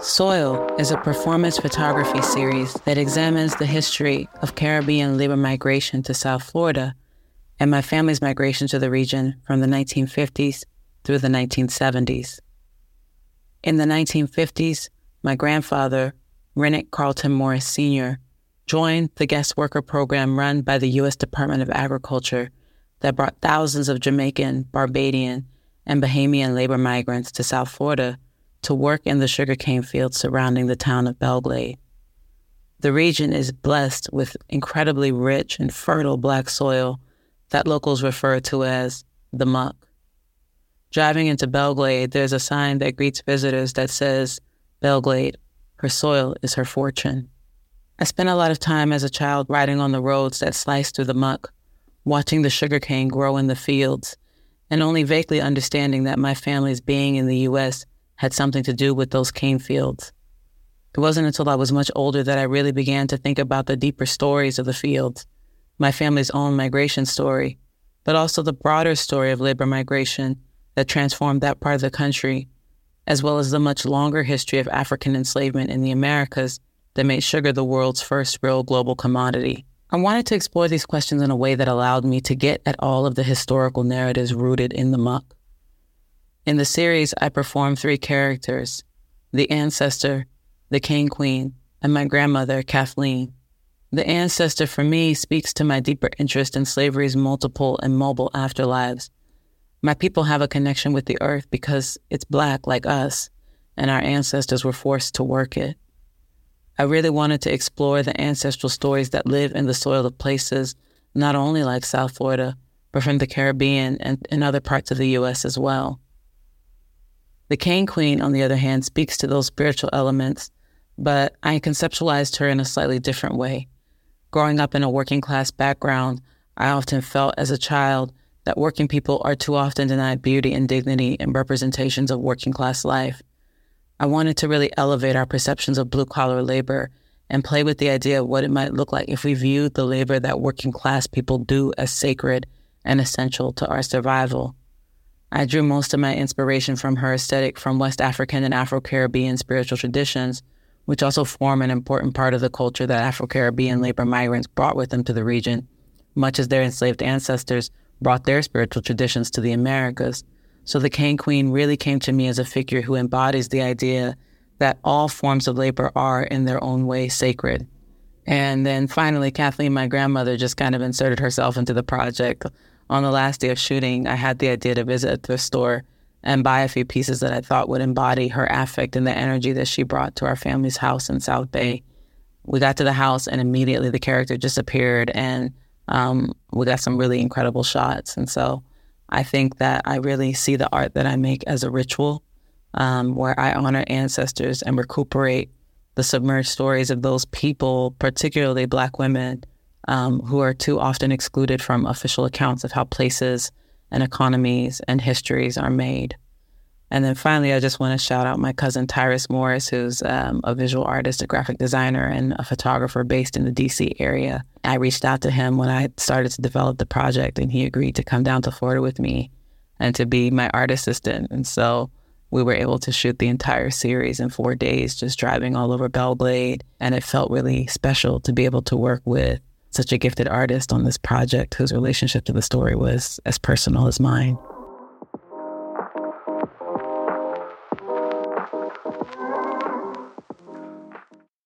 Soil is a performance photography series that examines the history of Caribbean labor migration to South Florida and my family's migration to the region from the 1950s through the 1970s. In the 1950s, my grandfather, Rennick Carlton Morris Sr., joined the guest worker program run by the U.S. Department of Agriculture that brought thousands of Jamaican, Barbadian, and Bahamian labor migrants to South Florida to work in the sugarcane fields surrounding the town of Belle Glade. The region is blessed with incredibly rich and fertile black soil that locals refer to as the muck. Driving into Belle Glade, there's a sign that greets visitors that says, Belle Glade, her soil is her fortune. I spent a lot of time as a child riding on the roads that slice through the muck, watching the sugarcane grow in the fields, and only vaguely understanding that my family's being in the U.S had something to do with those cane fields. It wasn't until I was much older that I really began to think about the deeper stories of the fields, my family's own migration story, but also the broader story of labor migration that transformed that part of the country, as well as the much longer history of African enslavement in the Americas that made sugar the world's first real global commodity. I wanted to explore these questions in a way that allowed me to get at all of the historical narratives rooted in the muck. In the series, I perform three characters the ancestor, the Cane Queen, and my grandmother, Kathleen. The ancestor for me speaks to my deeper interest in slavery's multiple and mobile afterlives. My people have a connection with the earth because it's black like us, and our ancestors were forced to work it. I really wanted to explore the ancestral stories that live in the soil of places not only like South Florida, but from the Caribbean and, and other parts of the U.S. as well. The Cane Queen, on the other hand, speaks to those spiritual elements, but I conceptualized her in a slightly different way. Growing up in a working class background, I often felt as a child that working people are too often denied beauty and dignity in representations of working class life. I wanted to really elevate our perceptions of blue collar labor and play with the idea of what it might look like if we viewed the labor that working class people do as sacred and essential to our survival. I drew most of my inspiration from her aesthetic from West African and Afro Caribbean spiritual traditions, which also form an important part of the culture that Afro Caribbean labor migrants brought with them to the region, much as their enslaved ancestors brought their spiritual traditions to the Americas. So the Cane Queen really came to me as a figure who embodies the idea that all forms of labor are, in their own way, sacred. And then finally, Kathleen, my grandmother, just kind of inserted herself into the project on the last day of shooting, I had the idea to visit a thrift store and buy a few pieces that I thought would embody her affect and the energy that she brought to our family's house in South Bay. We got to the house and immediately the character just appeared and um, we got some really incredible shots. And so I think that I really see the art that I make as a ritual um, where I honor ancestors and recuperate the submerged stories of those people, particularly Black women um, who are too often excluded from official accounts of how places and economies and histories are made. And then finally, I just want to shout out my cousin Tyrus Morris, who's um, a visual artist, a graphic designer, and a photographer based in the DC area. I reached out to him when I started to develop the project, and he agreed to come down to Florida with me and to be my art assistant. And so we were able to shoot the entire series in four days, just driving all over Belle Glade. And it felt really special to be able to work with such a gifted artist on this project whose relationship to the story was as personal as mine.